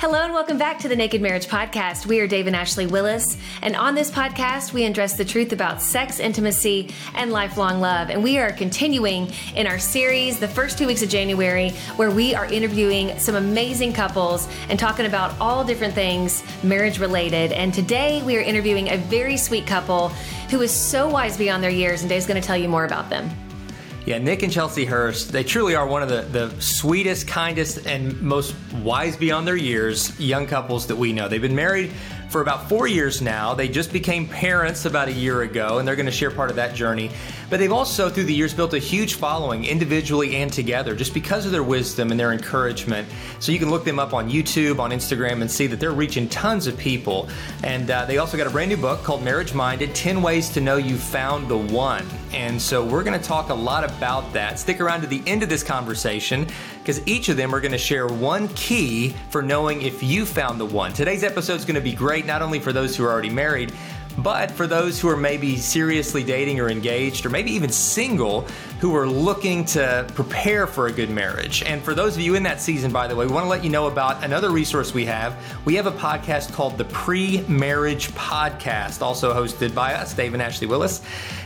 Hello and welcome back to the Naked Marriage Podcast. We are Dave and Ashley Willis, and on this podcast, we address the truth about sex, intimacy, and lifelong love. And we are continuing in our series, the first two weeks of January, where we are interviewing some amazing couples and talking about all different things marriage related. And today, we are interviewing a very sweet couple who is so wise beyond their years, and Dave's going to tell you more about them. Yeah, Nick and Chelsea Hurst, they truly are one of the, the sweetest, kindest, and most wise beyond their years young couples that we know. They've been married for about four years now. They just became parents about a year ago, and they're going to share part of that journey. But they've also, through the years, built a huge following individually and together just because of their wisdom and their encouragement. So you can look them up on YouTube, on Instagram, and see that they're reaching tons of people. And uh, they also got a brand new book called Marriage Minded 10 Ways to Know You Found the One. And so we're going to talk a lot about that. Stick around to the end of this conversation because each of them are going to share one key for knowing if you found the one. Today's episode is going to be great not only for those who are already married, but for those who are maybe seriously dating or engaged, or maybe even single, who are looking to prepare for a good marriage. And for those of you in that season, by the way, we want to let you know about another resource we have. We have a podcast called the Pre Marriage Podcast, also hosted by us, Dave and Ashley Willis.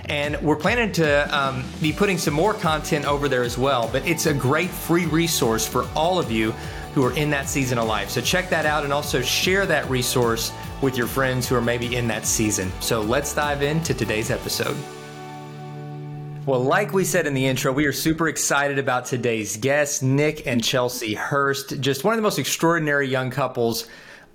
And we're planning to um, be putting some more content over there as well. But it's a great free resource for all of you who are in that season of life. So check that out and also share that resource with your friends who are maybe in that season. So let's dive into today's episode. Well, like we said in the intro, we are super excited about today's guests, Nick and Chelsea Hurst. Just one of the most extraordinary young couples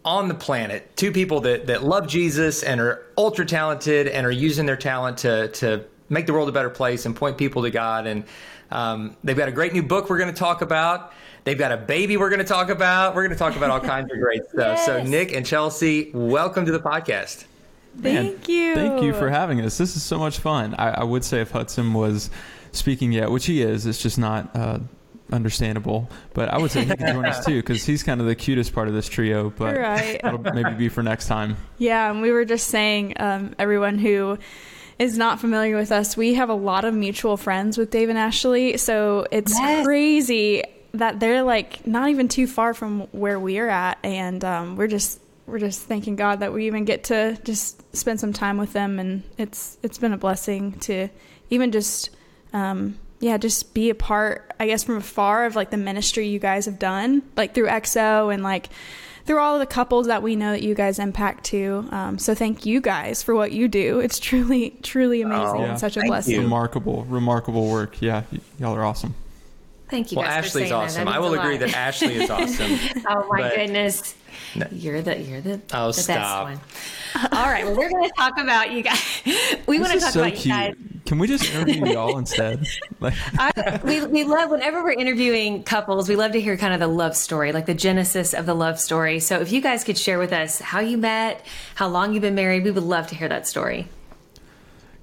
on the planet. Two people that, that love Jesus and are ultra talented and are using their talent to, to make the world a better place and point people to God. And um, they've got a great new book we're going to talk about. They've got a baby we're going to talk about. We're going to talk about all kinds of great stuff. So, Nick and Chelsea, welcome to the podcast. Thank you. Thank you for having us. This is so much fun. I, I would say if Hudson was speaking yet, which he is, it's just not uh, understandable. But I would say he can join us too because he's kind of the cutest part of this trio. But Right. that'll maybe be for next time. Yeah, and we were just saying, um, everyone who is not familiar with us, we have a lot of mutual friends with Dave and Ashley. So it's Yes. crazy that they're like not even too far from where we are at, and um, we're just we're just thanking God that we even get to just spend some time with them, and it's it's been a blessing to even just. Um, yeah, just be a part, I guess, from afar of like the ministry you guys have done, like through XO and like through all of the couples that we know that you guys impact too. Um, so thank you guys for what you do. It's truly, truly amazing Oh, and such a thank blessing. you. Remarkable, remarkable work. Yeah, y- y'all are awesome. Thank you Well, guys for Ashley's saying awesome. That I will agree that Ashley is awesome. Oh my But- goodness. No. You're the you're the, Oh, the stop. best one. All right, well we're going to talk about you guys. We want to talk so about you guys. Can we just interview y'all instead? Like, I, we we love whenever we're interviewing couples, we love to hear kind of the love story, like the genesis of the love story. So if you guys could share with us how you met, how long you've been married, we would love to hear that story.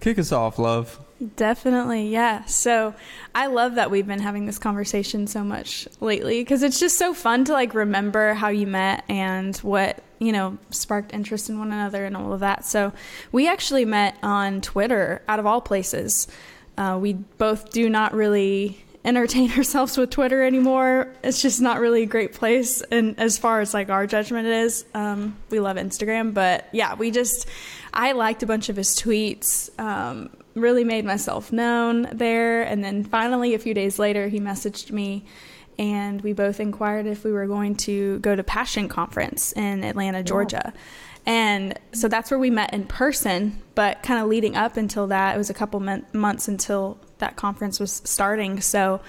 kick us off, love. Definitely, yeah. So I love that we've been having this conversation so much lately because it's just so fun to like remember how you met and what you know sparked interest in one another and all of that. So we actually met on Twitter, out of all places. Uh, we both do not really entertain ourselves with Twitter anymore. It's just not really a great place. And as far as like our judgment is, um, we love Instagram, but yeah, we just I liked a bunch of his tweets. Um, really made myself known there. And then finally, a few days later, he messaged me and we both inquired if we were going to go to Passion Conference in Atlanta, Georgia. And so that's where we met in person. But kind of leading up until that, it was a couple months until that conference was starting. So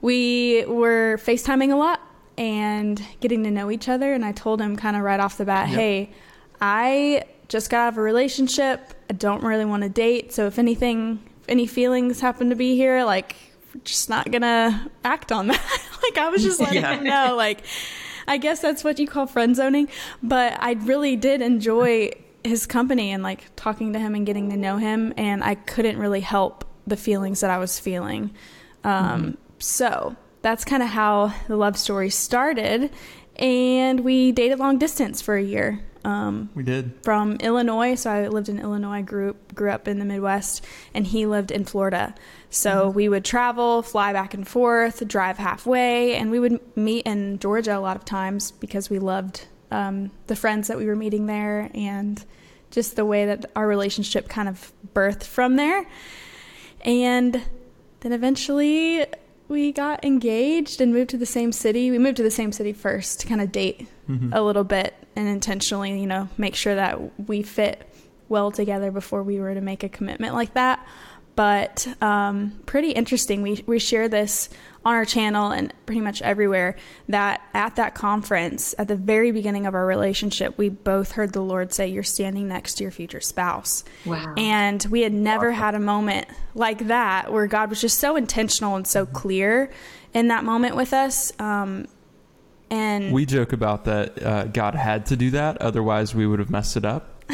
we were FaceTiming a lot and getting to know each other. And I told him kind of right off the bat, yep. hey, I just got out of a relationship. I don't really want to date. So if anything, if any feelings happen to be here, like, just not gonna act on that. like I was just letting yeah. him know, like I guess that's what you call friend zoning. But I really did enjoy his company and like talking to him and getting to know him, and I couldn't really help the feelings that I was feeling. Um, mm-hmm. So that's kind of how the love story started, and we dated long distance for a year. Um, we did from Illinois. So I lived in Illinois, grew grew up in the Midwest, and he lived in Florida. So mm-hmm. we would travel, fly back and forth, drive halfway, and we would meet in Georgia a lot of times because we loved um, the friends that we were meeting there and just the way that our relationship kind of birthed from there. And then eventually we got engaged and moved to the same city. We moved to the same city first to kind of date mm-hmm. a little bit and intentionally, you know, make sure that we fit well together before we were to make a commitment like that. But um, pretty interesting. We we share this on our channel and pretty much everywhere that at that conference, at the very beginning of our relationship, we both heard the Lord say, You're standing next to your future spouse. Wow. And we had never had a moment like that where God was just so intentional and so clear in that moment with us. Um, and we joke about that uh, God had to do that, otherwise we would have messed it up.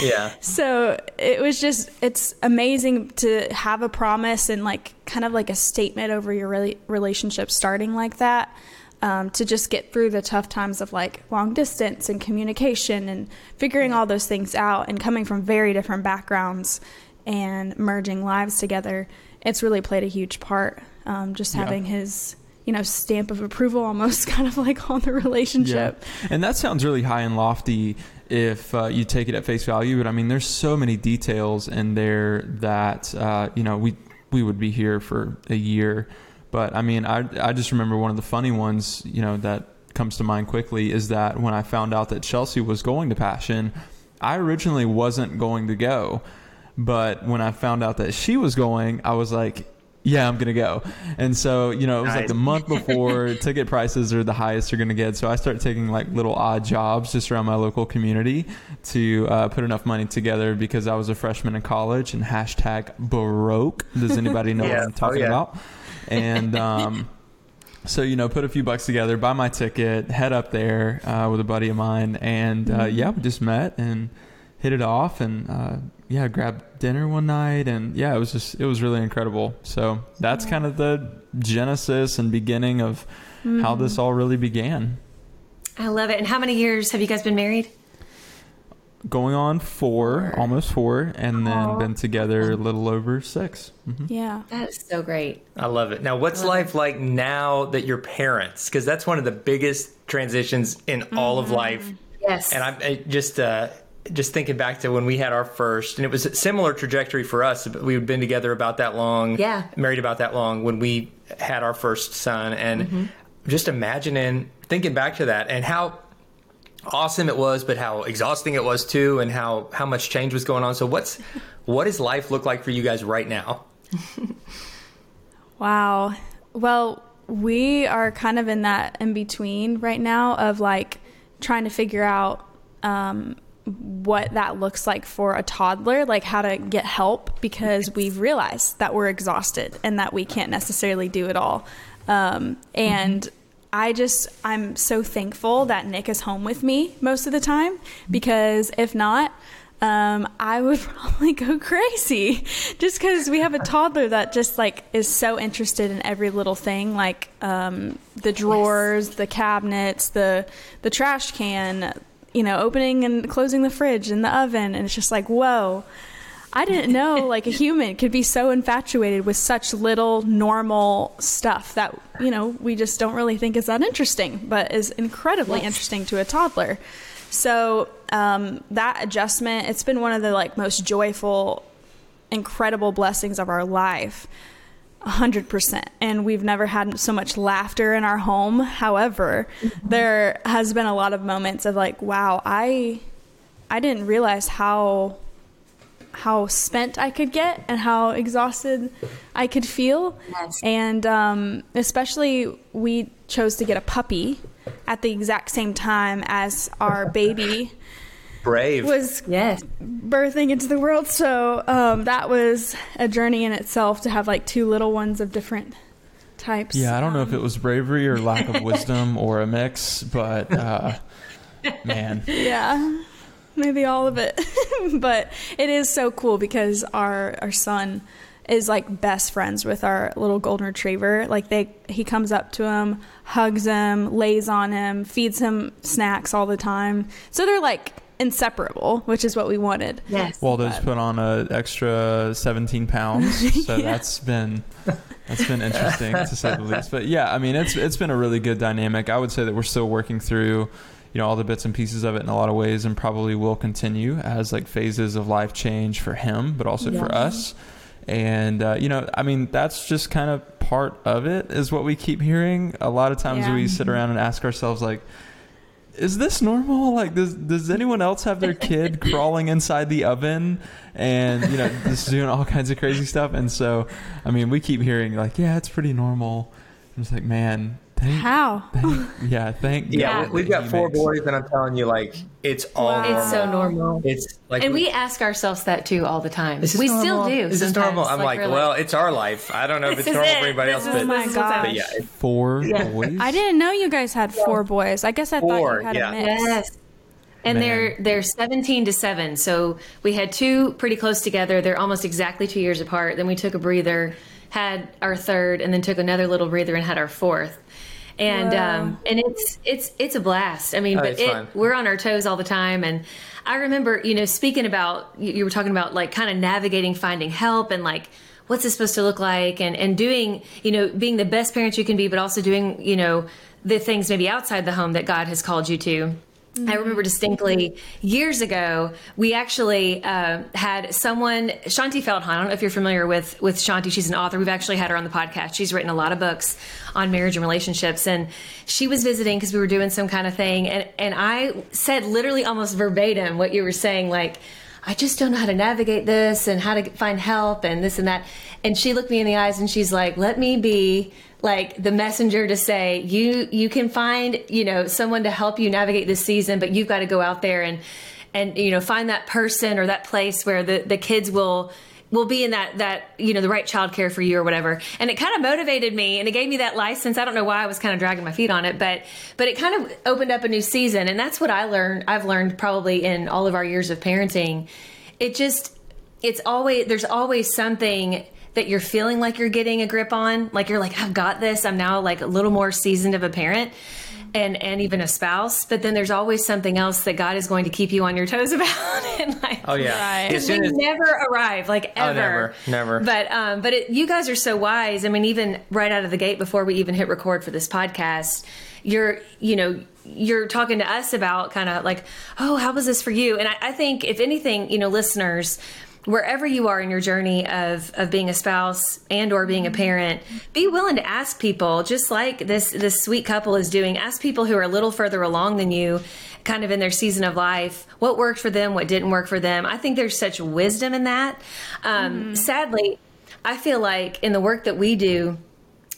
yeah. So it was just it's amazing to have a promise and like kind of like a statement over your re- relationship starting like that. Um, to just get through the tough times of like long distance and communication and figuring all those things out and coming from very different backgrounds and merging lives together, it's really played a huge part. Um, just having yeah. his you know stamp of approval almost kind of like on the relationship. Yeah. and that sounds really high and lofty if uh, you take it at face value but i mean there's so many details in there that uh, you know we we would be here for a year. But i mean i i just remember one of the funny ones you know that comes to mind quickly is that when i found out that chelsea was going to passion i originally wasn't going to go. But when i found out that she was going i was like yeah, I'm gonna go. And so, you know, it was nice. like the month before ticket prices are the highest you're gonna get. So I start taking like little odd jobs just around my local community to uh, put enough money together because I was a freshman in college and hashtag broke. Does anybody know yeah. what I'm talking oh, yeah. about? And um, so you know, put a few bucks together, buy my ticket, head up there uh, with a buddy of mine, and uh, mm-hmm. yeah, we just met and hit it off and uh, yeah, grabbed dinner one night and yeah, it was just it was really incredible. So that's kind of the genesis and beginning of mm-hmm. how this all really began. I love it. And how many years have you guys been married? Going on four, four. almost four, and then been together a little over 6 mm-hmm. Yeah, that is so great. I love it. Now, what's life it. like now that you're parents? Because that's one of the biggest transitions in mm-hmm. all of mm-hmm. life. Yes, and I, I just uh, just thinking back to when we had our first, and it was a similar trajectory for us. We had been together about that long, yeah, married about that long when we had our first son, and mm-hmm. just imagining, thinking back to that, and how awesome it was, but how exhausting it was too, and how how much change was going on. So, what's what does life look like for you guys right now? wow. Well, we are kind of in that in between right now of like trying to figure out um, what that looks like for a toddler, like how to get help because we've realized that we're exhausted and that we can't necessarily do it all. Um, and mm-hmm. I just, I'm so thankful that Nick is home with me most of the time because if not, um, I would probably go crazy just because we have a toddler that just like is so interested in every little thing, like um, the drawers, yes. the cabinets, the the trash can, you know, opening and closing the fridge and the oven. And it's just like, whoa. I didn't know like a human could be so infatuated with such little normal stuff that, you know, we just don't really think is that interesting, but is incredibly yes. interesting to a toddler. So um, that adjustment, it's been one of the like most joyful incredible blessings of our life. 100% and we've never had so much laughter in our home however mm-hmm. there has been a lot of moments of like wow i i didn't realize how how spent I could get and how exhausted I could feel. Yes. And um, especially, we chose to get a puppy at the exact same time as our baby. Brave. Was yes. birthing into the world. So um, that was a journey in itself to have like two little ones of different types. Yeah, I don't know if it was bravery or lack of wisdom or a mix, but uh, man. Yeah maybe all of it. but it is so cool because our our son is like best friends with our little golden retriever. Like they he comes up to him, hugs him, lays on him, feeds him snacks all the time. So they're like inseparable, which is what we wanted. Yes. Waldo's put on an extra 17 pounds, so yeah. that's been that's been interesting to say the least. But yeah, I mean it's it's been a really good dynamic. I would say that we're still working through you know all the bits and pieces of it in a lot of ways and probably will continue as like phases of life change for him but also yeah. for us and uh, you know i mean that's just kind of part of it is what we keep hearing a lot of times yeah. we sit around and ask ourselves like is this normal? Like does does anyone else have their kid crawling inside the oven and you know just doing all kinds of crazy stuff? And so i mean we keep hearing like yeah it's pretty normal. I'm just like man Thank, How? Thank, yeah, thank yeah. God we've got four makes. boys, and I'm telling you, like it's all. Wow. It's so normal. It's like, and we, we, ask ourselves that too all the time. we normal? still do. This Is this normal? I'm like, like well, it's our life. I don't know if it's normal it. for anybody this else, but, my God. but yeah, four yeah. boys. I didn't know you guys had four boys. I guess I four, thought you had yeah. a mix. Yes. And Man. they're they're 17 to 7. So we had two pretty close together. They're almost exactly 2 years apart. Then we took a breather, had our third and then took another little breather and had our fourth and um, and it's it's it's a blast. I mean, oh, but it, we're on our toes all the time. And I remember, you know, speaking about you were talking about like kind of navigating, finding help, and like what's this supposed to look like, and and doing, you know, being the best parents you can be, but also doing, you know, the things maybe outside the home that God has called you to. Mm-hmm. I remember distinctly years ago, we actually uh, had someone, Shaunti Feldhahn. I don't know if you're familiar with with Shaunti. She's an author. We've actually had her on the podcast. She's written a lot of books on marriage and relationships, and she was visiting because we were doing some kind of thing, and and I said literally almost verbatim what you were saying, like. I just don't know how to navigate this and how to find help and this and that. And she looked me in the eyes and she's like, let me be like the messenger to say you you can find you know someone to help you navigate this season but you've got to go out there and and you know find that person or that place where the the kids will will be in that that you know the right childcare for you or whatever. And it kind of motivated me and it gave me that license. I don't know why i was kind of dragging my feet on it but but it kind of opened up a new season and that's what i learned i've learned probably in all of our years of parenting. It just it's always there's always something that you're feeling like you're getting a grip on, like you're like, I've got this. I'm now like a little more seasoned of a parent and and even a spouse. But then there's always something else that God is going to keep you on your toes about. and like, oh yeah, right. because we never arrive, like ever, oh, never, never. But um, but it, you guys are so wise. I mean, even right out of the gate, before we even hit record for this podcast, you're you know you're talking to us about kind of like, oh, how was this for you? And I, I think if anything, you know, listeners wherever you are in your journey of of being a spouse and or being a parent be willing to ask people just like this this sweet couple is doing ask people who are a little further along than you kind of in their season of life what worked for them what didn't work for them i think there's such wisdom in that um, mm-hmm. sadly i feel like in the work that we do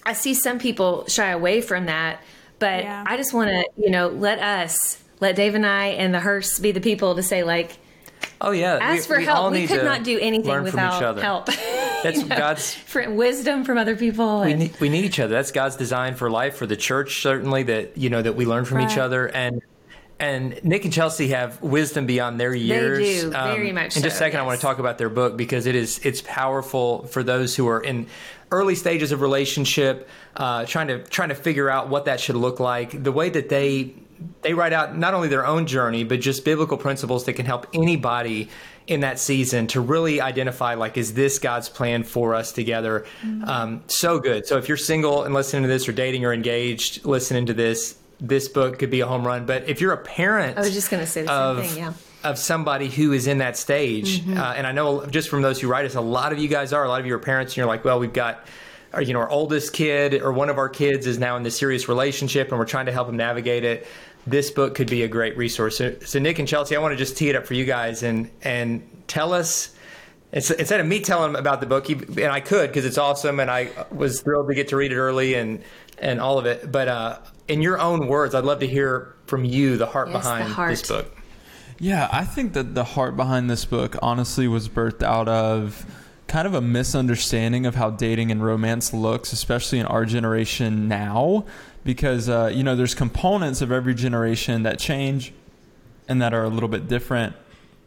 i see some people shy away from that but yeah. i just want to you know let us let dave and i and the Hursts be the people to say like Oh yeah. Ask we, for we help. We could not do anything without help. That's you know, God's for wisdom from other people. We need, we need each other. That's God's design for life for the church. Certainly that you know that we learn from right. each other and. And Nick and Chelsea have wisdom beyond their years. They do very um, much. In just a second, yes. I want to talk about their book because it is it's powerful for those who are in early stages of relationship, uh, trying to trying to figure out what that should look like. The way that they they write out not only their own journey, but just biblical principles that can help anybody in that season to really identify like, is this God's plan for us together? Mm-hmm. Um, so good. So if you're single and listening to this, or dating or engaged, listening to this, this book could be a home run. But if you're a parent, I was just going to say the of, same thing. Yeah. of somebody who is in that stage. Mm-hmm. Uh, and I know just from those who write us, a lot of you guys are, a lot of you are parents, and you're like, well, we've got. Or, you know, our oldest kid or one of our kids is now in this serious relationship, and we're trying to help them navigate it. This book could be a great resource. So, so Nick and Chelsea, I want to just tee it up for you guys and and tell us instead of me telling them about the book, and I could because it's awesome, and I was thrilled to get to read it early and and all of it. But uh, in your own words, I'd love to hear from you the heart Yes, the behind heart. this book. Yeah, I think that the heart behind this book honestly was birthed out of kind of a misunderstanding of how dating and romance looks, especially in our generation now. Because, uh, you know, there's components of every generation that change and that are a little bit different.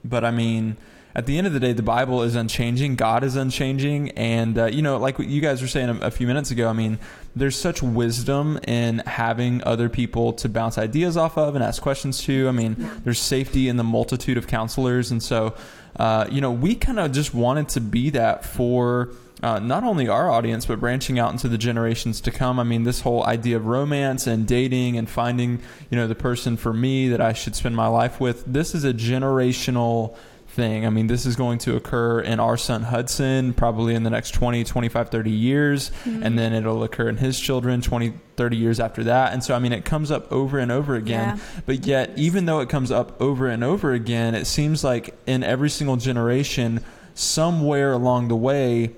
But I mean, at the end of the day, the Bible is unchanging. God is unchanging. And, uh, you know, like you guys were saying a, a few minutes ago, I mean, there's such wisdom in having other people to bounce ideas off of and ask questions to. I mean, there's safety in the multitude of counselors. And so, uh, you know, we kind of just wanted to be that for. Uh, not only our audience, but branching out into the generations to come. I mean, this whole idea of romance and dating and finding, you know, the person for me that I should spend my life with. This is a generational thing. I mean, this is going to occur in our son Hudson probably in the next 20, 25, 30 years. And then it'll occur in his children 20, 30 years after that. And so, I mean, it comes up over and over again. Yeah. But yet, even though it comes up over and over again, it seems like in every single generation, somewhere along the way,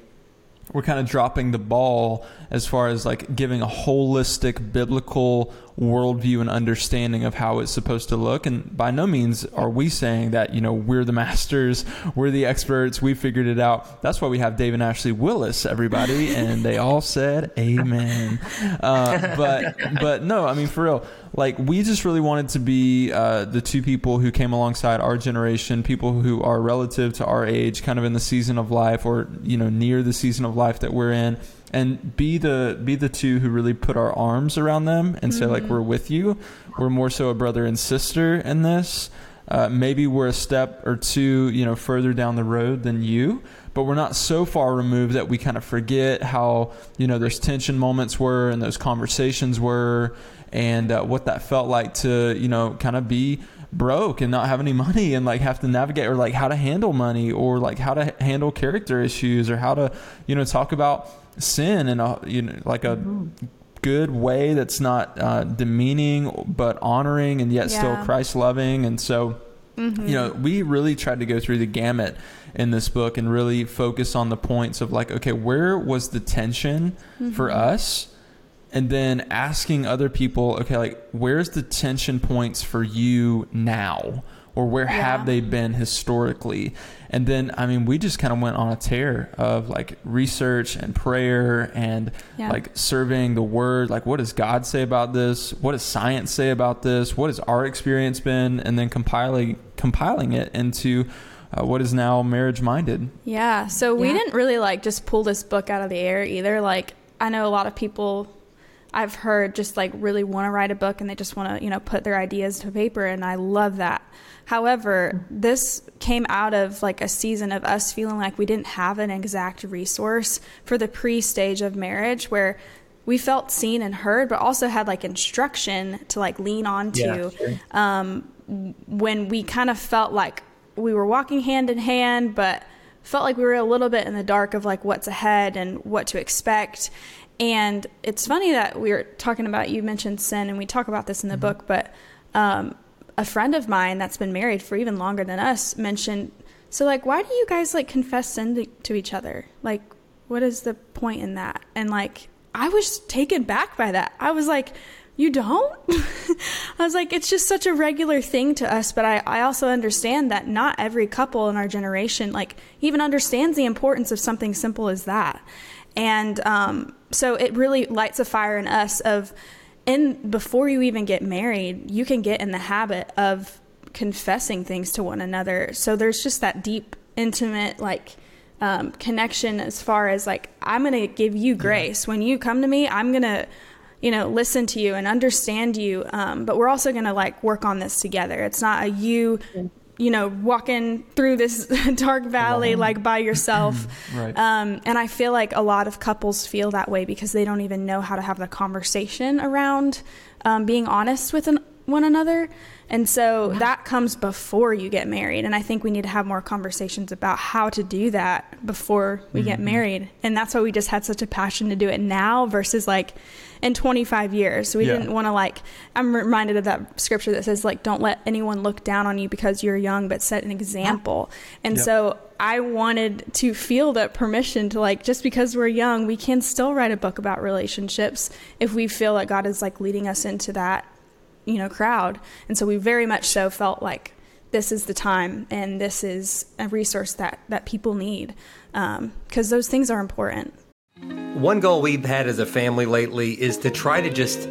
we're kind of dropping the ball as far as like giving a holistic biblical worldview and understanding of how it's supposed to look. And by no means are we saying that, you know, we're the masters, we're the experts, we figured it out. That's why we have Dave and Ashley Willis, everybody. And they all said amen. Uh, but, but no, I mean, for real, like we just really wanted to be uh, the two people who came alongside our generation, people who are relative to our age, kind of in the season of life or, you know, near the season of life that we're in and be the be the two who really put our arms around them and say like we're with you. We're more so a brother and sister in this. Uh, maybe we're a step or two you know further down the road than you but we're not so far removed that we kind of forget how you know those tension moments were and those conversations were and uh, what that felt like to you know kind of be broke and not have any money and like have to navigate or like how to handle money or like how to handle character issues or how to you know talk about sin in a you know like a good way that's not uh, demeaning but honoring and yet still Christ loving. And so you know we really tried to go through the gamut in this book and really focus on the points of like okay where was the tension for us? And then asking other people okay like where's the tension points for you now or where have they been historically and then i mean we just kind of went on a tear of like research and prayer and Yeah. like surveying the word like what does god say about this what does science say about this what has our experience been and then compiling compiling it into uh, what is now marriage minded Yeah. So we Yeah. didn't really like just pull this book out of the air either. Like I know a lot of people I've heard just like really want to write a book and they just want to, you know, put their ideas to paper and I love that. However, this came out of like a season of us feeling like we didn't have an exact resource for the pre-stage of marriage where we felt seen and heard but also had like instruction to like lean on to Yeah, sure. um, when we kind of felt like we were walking hand in hand, but felt like we were a little bit in the dark of like what's ahead and what to expect. And it's funny that we were talking about, you mentioned sin, and we talk about this in the book, but um, a friend of mine that's been married for even longer than us mentioned, so like, why do you guys like confess sin to, to each other? Like, what is the point in that? And like, I was taken back by that. I was like, you don't? I was like, it's just such a regular thing to us. But I, I also understand that not every couple in our generation, like, even understands the importance of something simple as that. And um, so it really lights a fire in us of, in before you even get married, you can get in the habit of confessing things to one another. So there's just that deep, intimate, like, um, connection as far as like I'm gonna give you grace when you come to me. I'm gonna, you know, listen to you and understand you. Um, but we're also gonna like work on this together. It's not a you, you know, walking through this dark valley like by yourself. Right. Um, and I feel like a lot of couples feel that way because they don't even know how to have the conversation around um, being honest with an, one another. And so that comes before you get married. And I think we need to have more conversations about how to do that before we mm-hmm. get married. And that's why we just had such a passion to do it now versus like in 25 years. We yeah. didn't want to like, I'm reminded of that scripture that says, like, don't let anyone look down on you because you're young, but set an example. And yep. so I wanted to feel that permission to like, just because we're young, we can still write a book about relationships if we feel that God is like leading us into that, you know, crowd. And so we very much so felt like this is the time and this is a resource that, that people need because um, those things are important. One goal we've had as a family lately is to try to just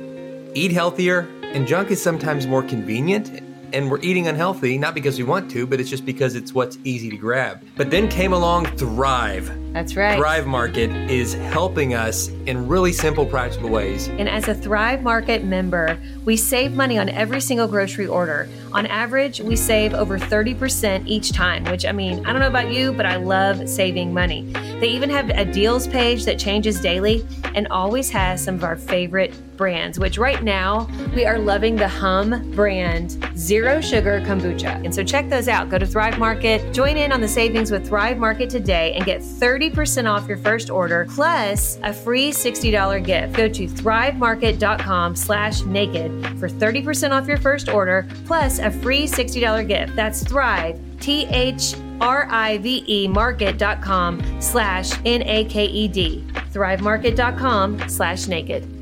eat healthier, and junk is sometimes more convenient and we're eating unhealthy, not because we want to, but it's just because it's what's easy to grab. But then came along Thrive. That's right. Thrive Market is helping us in really simple, practical ways. And as a Thrive Market member, we save money on every single grocery order. On average, we save over 30% each time, which I mean, I don't know about you, but I love saving money. They even have a deals page that changes daily and always has some of our favorite brands, which right now we are loving the Humm brand zero sugar kombucha. And so check those out. Go to Thrive Market, join in on the savings with Thrive Market today and get 30% off your first order plus a free $60 gift. Go to thrivemarket.com slash naked for 30% off your first order plus a free $60 gift. That's Thrive, T H R I V E market.com slash N A K E D. Thrivemarket.com slash naked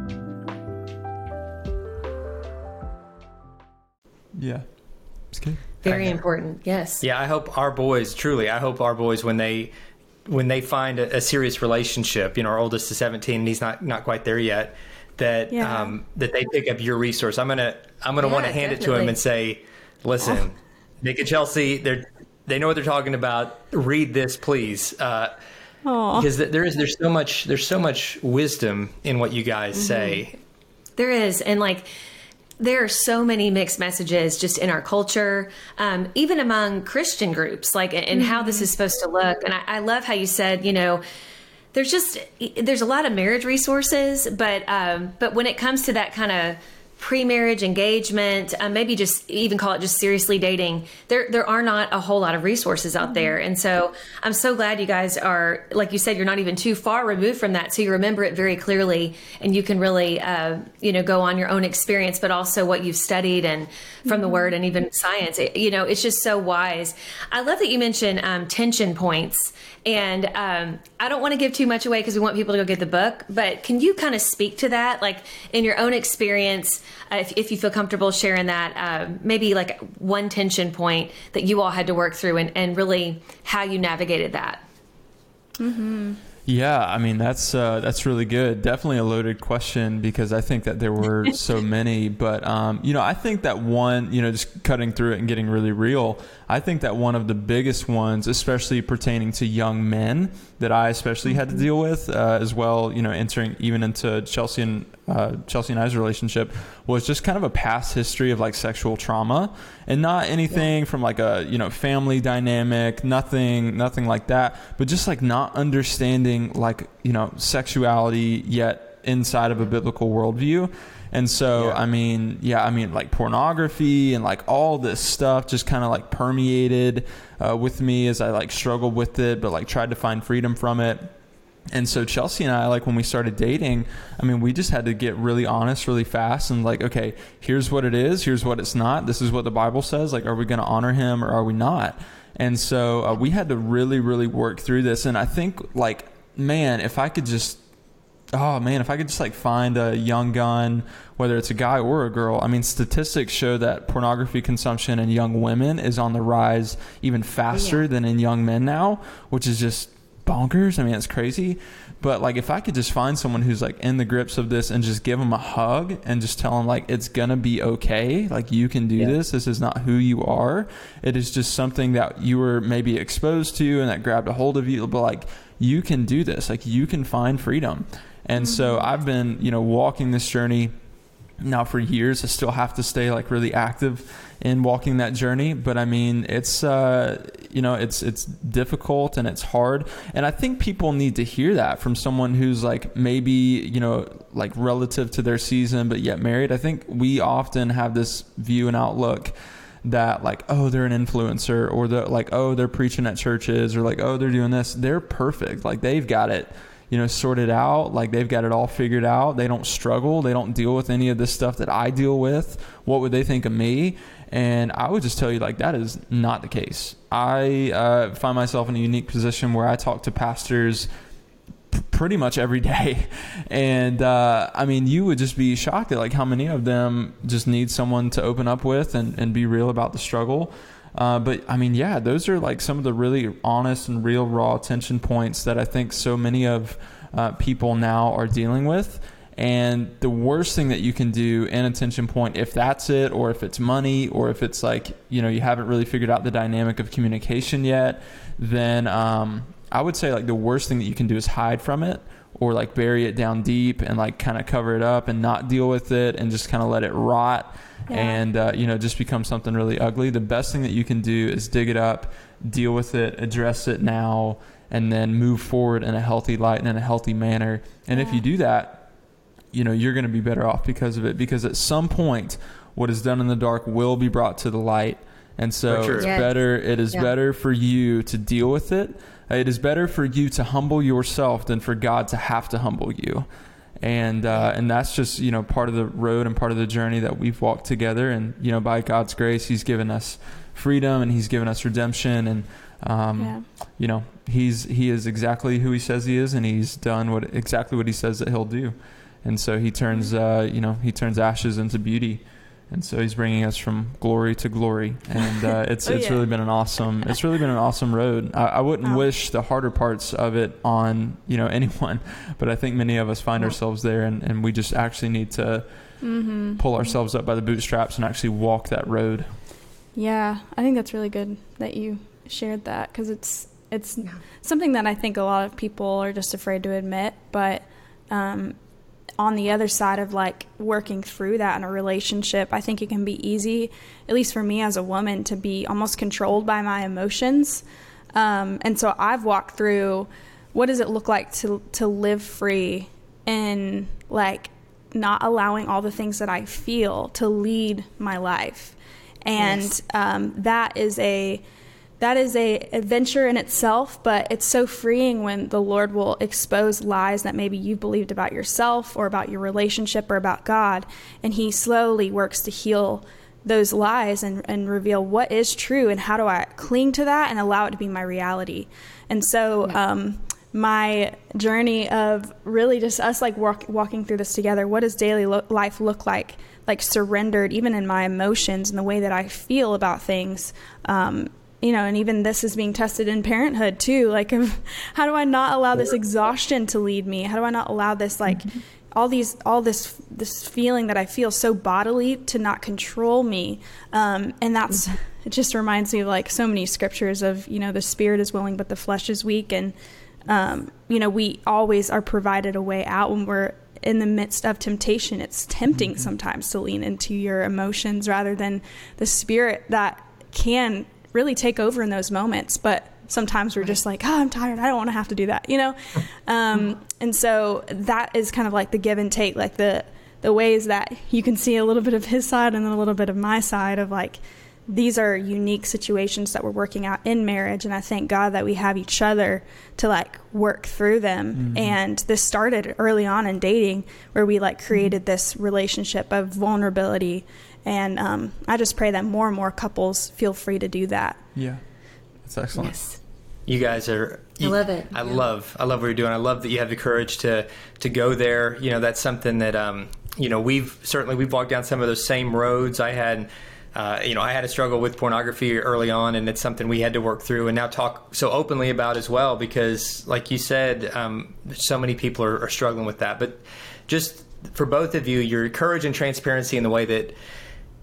Yeah. It's good. Very important. Yes. Yeah, I hope our boys truly. I hope our boys when they when they find a, a serious relationship, you know, our oldest is 17 and he's not not quite there yet, that yeah. um, that they pick up your resource. I'm gonna I'm gonna yeah, want to hand definitely. it to him and say, listen, oh. Nick and Chelsea, they're they know what they're talking about. Read this, please. Uh, because there is there's so much there's so much wisdom in what you guys mm-hmm. say. There is, and like there are so many mixed messages just in our culture, um, even among Christian groups, like and mm-hmm. how this is supposed to look. And I, I, love how you said, you know, there's just there's a lot of marriage resources, but um, but when it comes to that kind of pre-marriage engagement, um, maybe just even call it just seriously dating. There, there are not a whole lot of resources out there, and so I'm so glad you guys are, like you said, you're not even too far removed from that, so you remember it very clearly, and you can really, uh, you know, go on your own experience, but also what you've studied and from mm-hmm. the Word and even science. It, you know, it's just so wise. I love that you mentioned um, tension points and um, I don't want to give too much away because we want people to go get the book. But can you kind of speak to that, like in your own experience, uh, if, if, you feel comfortable sharing that, uh, maybe like one tension point that you all had to work through, and, and really how you navigated that. Mm-hmm. Yeah, I mean that's uh, that's really good. Definitely a loaded question because I think that there were so many. But um, you know, I think that one, you know, just cutting through it and getting really real. I think that one of the biggest ones, especially pertaining to young men, that I especially had to deal with uh, as well. You know, entering even into Chelsea and uh, Chelsea and I's relationship was just kind of a past history of like sexual trauma, and not anything yeah. from like a you know family dynamic, nothing, nothing like that, but just like not understanding like you know sexuality yet inside of a biblical worldview And so, Yeah. I mean, yeah, I mean, like pornography and like all this stuff just kind of like permeated uh, with me as I like struggled with it, but like tried to find freedom from it. And so Chelsea and I, like when we started dating, I mean, we just had to get really honest really fast and like, okay, here's what it is, here's what it's not. This is what the Bible says. Like, are we going to honor him or are we not? And so uh, we had to really, really work through this. And I think, like, man, if I could just oh man, if I could just like find a young gun, whether it's a guy or a girl, I mean, statistics show that pornography consumption in young women is on the rise even faster Yeah. than in young men now, which is just bonkers. I mean, it's crazy. But like, if I could just find someone who's like in the grips of this and just give them a hug and just tell them like it's gonna be okay, like you can do Yeah. this. This is not who you are. It is just something that you were maybe exposed to and that grabbed a hold of you. But like, you can do this. Like, you can find freedom. And so I've been, you know, walking this journey now for years. I still have to stay like really active in walking that journey, but I mean, it's uh, you know, it's it's difficult and it's hard. And I think people need to hear that from someone who's like maybe, you know, like relative to their season but yet married. I think we often have this view and outlook that like oh they're an influencer or the like oh they're preaching at churches or like oh they're doing this they're perfect like they've got it you know sorted out. Like they've got it all figured out. They don't struggle. They don't deal with any of this stuff that i deal with. What would they think of me? And i would just tell you like that is not the case. I uh, find myself in a unique position where i talk to pastors pretty much every day. And uh, i mean you would just be shocked at like how many of them just need someone to open up with and, and be real about the struggle uh, but I mean, yeah, those are like some of the really honest and real raw tension points that I think so many of uh, people now are dealing with. And the worst thing that you can do in a tension point, if that's it, or if it's money, or if it's like, you know, you haven't really figured out the dynamic of communication yet, then um, I would say like the worst thing that you can do is hide from it or like bury it down deep and like kind of cover it up and not deal with it and just kind of let it rot Yeah. and uh, you know just become something really ugly. The best thing that you can do is dig it up deal with it address it now and then move forward in a healthy light and in a healthy manner. And if you do that you know you're going to be better off because of it. Because at some point what is done in the dark will be brought to the light and so sure. it's Yes. better it is Yeah. better for you to deal with it it is better for you to humble yourself than for God to have to humble you and uh, and that's just you know part of the road and part of the journey that we've walked together and you know by God's grace he's given us freedom and he's given us redemption and um, yeah. you know he's he is exactly who he says he is and he's done what exactly what he says that he'll do and so he turns uh, you know he turns ashes into beauty and so he's bringing us from glory to glory and uh, it's Oh, it's yeah. really been an awesome it's really been an awesome road I, I wouldn't Wow. wish the harder parts of it on you know anyone but I think many of us find Yeah. ourselves there and, and we just actually need to Mm-hmm. pull ourselves up by the bootstraps and actually walk that road Yeah, I think that's really good that you shared that because it's it's Yeah. something that I think a lot of people are just afraid to admit. But um, on the other side of like working through that in a relationship, I think it can be easy, at least for me as a woman, to be almost controlled by my emotions. Um, and so I've walked through what does it look like to to live free in like not allowing all the things that I feel to lead my life, and Yes. um, that is a that is a adventure in itself but it's so freeing when the lord will expose lies that maybe you've believed about yourself or about your relationship or about god and he slowly works to heal those lies and, and reveal what is true and how do i cling to that and allow it to be my reality. And so um, my journey of really just us like walk, walking through this together what does daily lo- life look like? Like surrendered even in my emotions and the way that i feel about things um, you know and even this is being tested in parenthood too like how do i not allow this exhaustion to lead me? How do i not allow this like all these all this this feeling that i feel so bodily to not control me? Um, and that's it just reminds me of like so many scriptures of you know the spirit is willing but the flesh is weak. And um, you know we always are provided a way out when we're in the midst of temptation. It's tempting sometimes to lean into your emotions rather than the spirit that can really take over in those moments but sometimes we're just like oh i'm tired. I don't want to have to do that you know? Um, and so that is kind of like the give and take like the the ways that you can see a little bit of his side and then a little bit of my side of like these are unique situations that we're working out in marriage and i thank god that we have each other to like work through them. Mm-hmm. and this started early on in dating where we like created this relationship of vulnerability and um, i just pray that more and more couples feel free to do that yeah that's excellent yes. you guys are you, I love it. I yeah. love I love what you're doing. I love that you have the courage to to go there. You know, that's something that um, you know, we've certainly we've walked down some of those same roads. I had uh, you know, I had a struggle with pornography early on, and it's something we had to work through and now talk so openly about as well because, like you said, um, so many people are, are, struggling with that. But just for both of you, your courage and transparency in the way that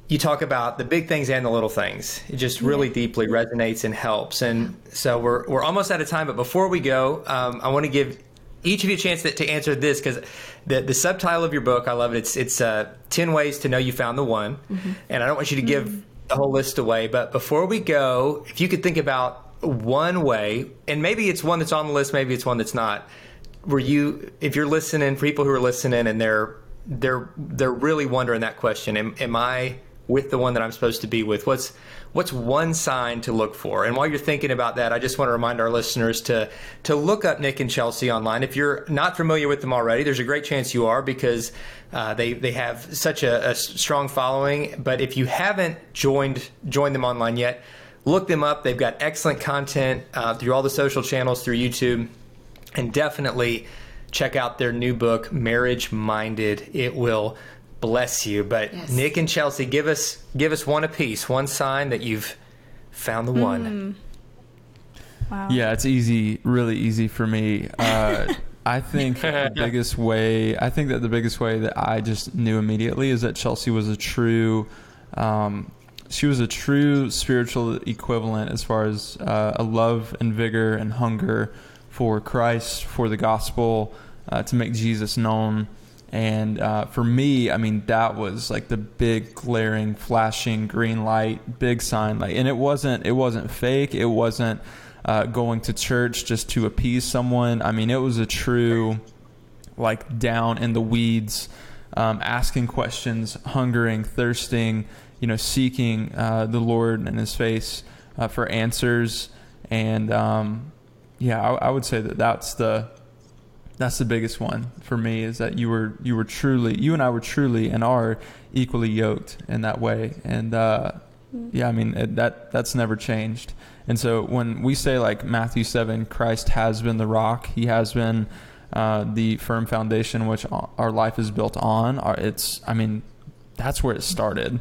you talk about the big things and the little things, it just really deeply resonates and helps. And so we're, we're almost out of time, but before we go, um, I want to give each of you a chance to, to answer this because the, the subtitle of your book, I love it. It's it's uh, ten ways to know you found the one, mm-hmm. and I don't want you to give mm-hmm. the whole list away. But before we go, if you could think about one way, and maybe it's one that's on the list, maybe it's one that's not. Were you, if you're listening, for people who are listening, and they're they're they're really wondering that question: Am, am I with the one that I'm supposed to be with? What's what's one sign to look for? And while you're thinking about that, I just want to remind our listeners to to look up Nick and Chelsea online. If you're not familiar with them already, there's a great chance you are because uh, they they have such a, a strong following. But if you haven't joined joined them online yet, look them up. They've got excellent content uh, through all the social channels, through YouTube, and definitely check out their new book, Marriage Minded. It will bless you. But yes. Nick and Chelsea, give us give us one apiece, one sign that you've found the one. Mm. Wow. Yeah, it's easy, really easy for me. Uh, I think the biggest way, I think that the biggest way that I just knew immediately is that Chelsea was a true, um, she was a true spiritual equivalent as far as uh, a love and vigor and hunger for Christ, for the gospel, uh, to make Jesus known. And uh, for me, I mean, that was like the big glaring, flashing green light, big sign. Like, and it wasn't, it wasn't fake. It wasn't uh, going to church just to appease someone. I mean, it was a true, like down in the weeds, um, asking questions, hungering, thirsting, you know, seeking uh, the Lord and His face uh, for answers. And um, yeah, I, I would say that that's the that's the biggest one for me is that you were you were truly you and I were truly and are equally yoked in that way. And uh, yeah I mean it, that that's never changed. And so when we say like Matthew 7 Christ has been the rock he has been uh, the firm foundation which our life is built on our, it's I mean that's where it started.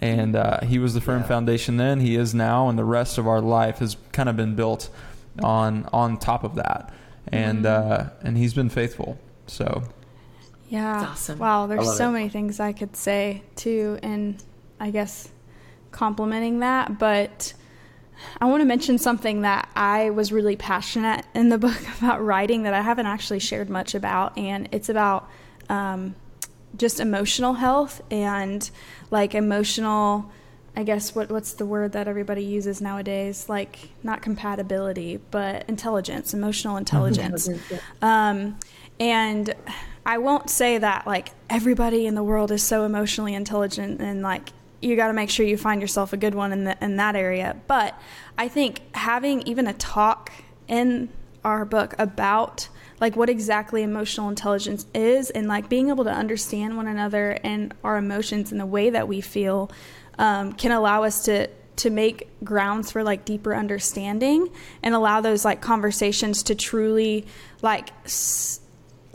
And uh, he was the firm yeah. foundation then he is now and the rest of our life has kind of been built on on top of that and mm-hmm. uh, and he's been faithful. So yeah, That's awesome. Wow, there's so it. many things I could say too, and I guess complimenting that, but. I want to mention something that I was really passionate in the book about writing that I haven't actually shared much about, and it's about um, just emotional health and like emotional I guess what what's the word that everybody uses nowadays? Like not compatibility, but intelligence, emotional intelligence. Um, and I won't say that like everybody in the world is so emotionally intelligent and like you got to make sure you find yourself a good one in the, in that area. But I think having even a talk in our book about like what exactly emotional intelligence is and like being able to understand one another and our emotions and the way that we feel um, can allow us to to make grounds for like deeper understanding and allow those like conversations to truly like s-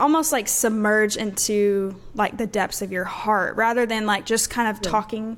almost like submerge into like the depths of your heart rather than like just kind of yeah. talking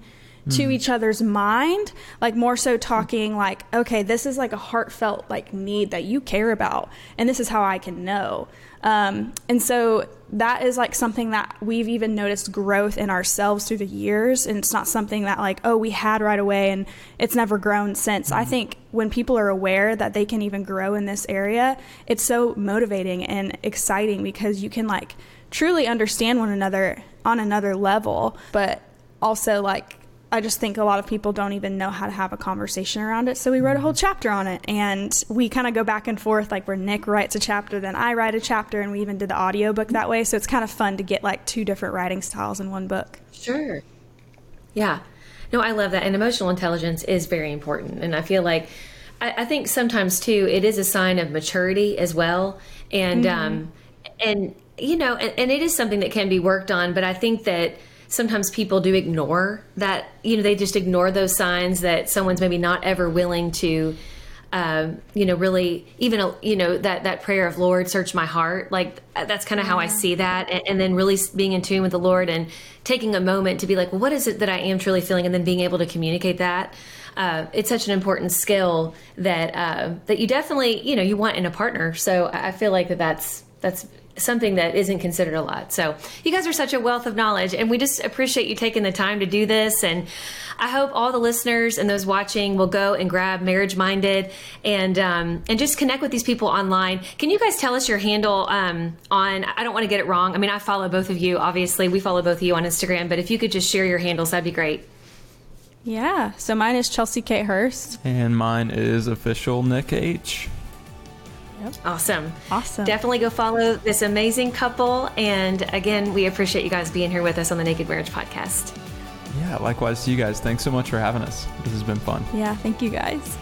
to mm. each other's mind like more so talking like okay this is like a heartfelt like need that you care about and this is how i can know um, and so that is like something that we've even noticed growth in ourselves through the years. And it's not something that, like, oh, we had right away and it's never grown since. I mm-hmm. think when people are aware that they can even grow in this area, it's so motivating and exciting because you can, like, truly understand one another on another level, but also, like, I just think a lot of people don't even know how to have a conversation around it. So we wrote a whole chapter on it and we kind of go back and forth like where Nick writes a chapter, then I write a chapter and we even did the audio book that way. So it's kind of fun to get like two different writing styles in one book. Sure. Yeah. No, I love that. And emotional intelligence is very important. And I feel like, I, I think sometimes too, it is a sign of maturity as well. And, mm-hmm. um, and, you know, and, and it is something that can be worked on, but I think that, sometimes people do ignore that you know they just ignore those signs that someone's maybe not ever willing to um, you know really even you know that that prayer of lord search my heart like that's kind of yeah. how i see that and, and, then really being in tune with the lord and taking a moment to be like well, what is it that i am truly feeling and then being able to communicate that uh, it's such an important skill that uh, that you definitely you know you want in a partner so i feel like that that's that's something that isn't considered a lot. So you guys are such a wealth of knowledge, and we just appreciate you taking the time to do this. And I hope all the listeners and those watching will go and grab Marriage Minded and um, and just connect with these people online. Can you guys tell us your handle um, on? I don't want to get it wrong. I mean, I follow both of you. Obviously, we follow both of you on Instagram. But if you could just share your handles, that'd be great. Yeah. So mine is Chelsea K Hurst, and mine is official Nick H. Yep. Awesome. Awesome. Definitely go follow this amazing couple. And again, we appreciate you guys being here with us on the Naked Marriage Podcast. Yeah, likewise to you guys. Thanks so much for having us. This has been fun. Yeah, thank you guys.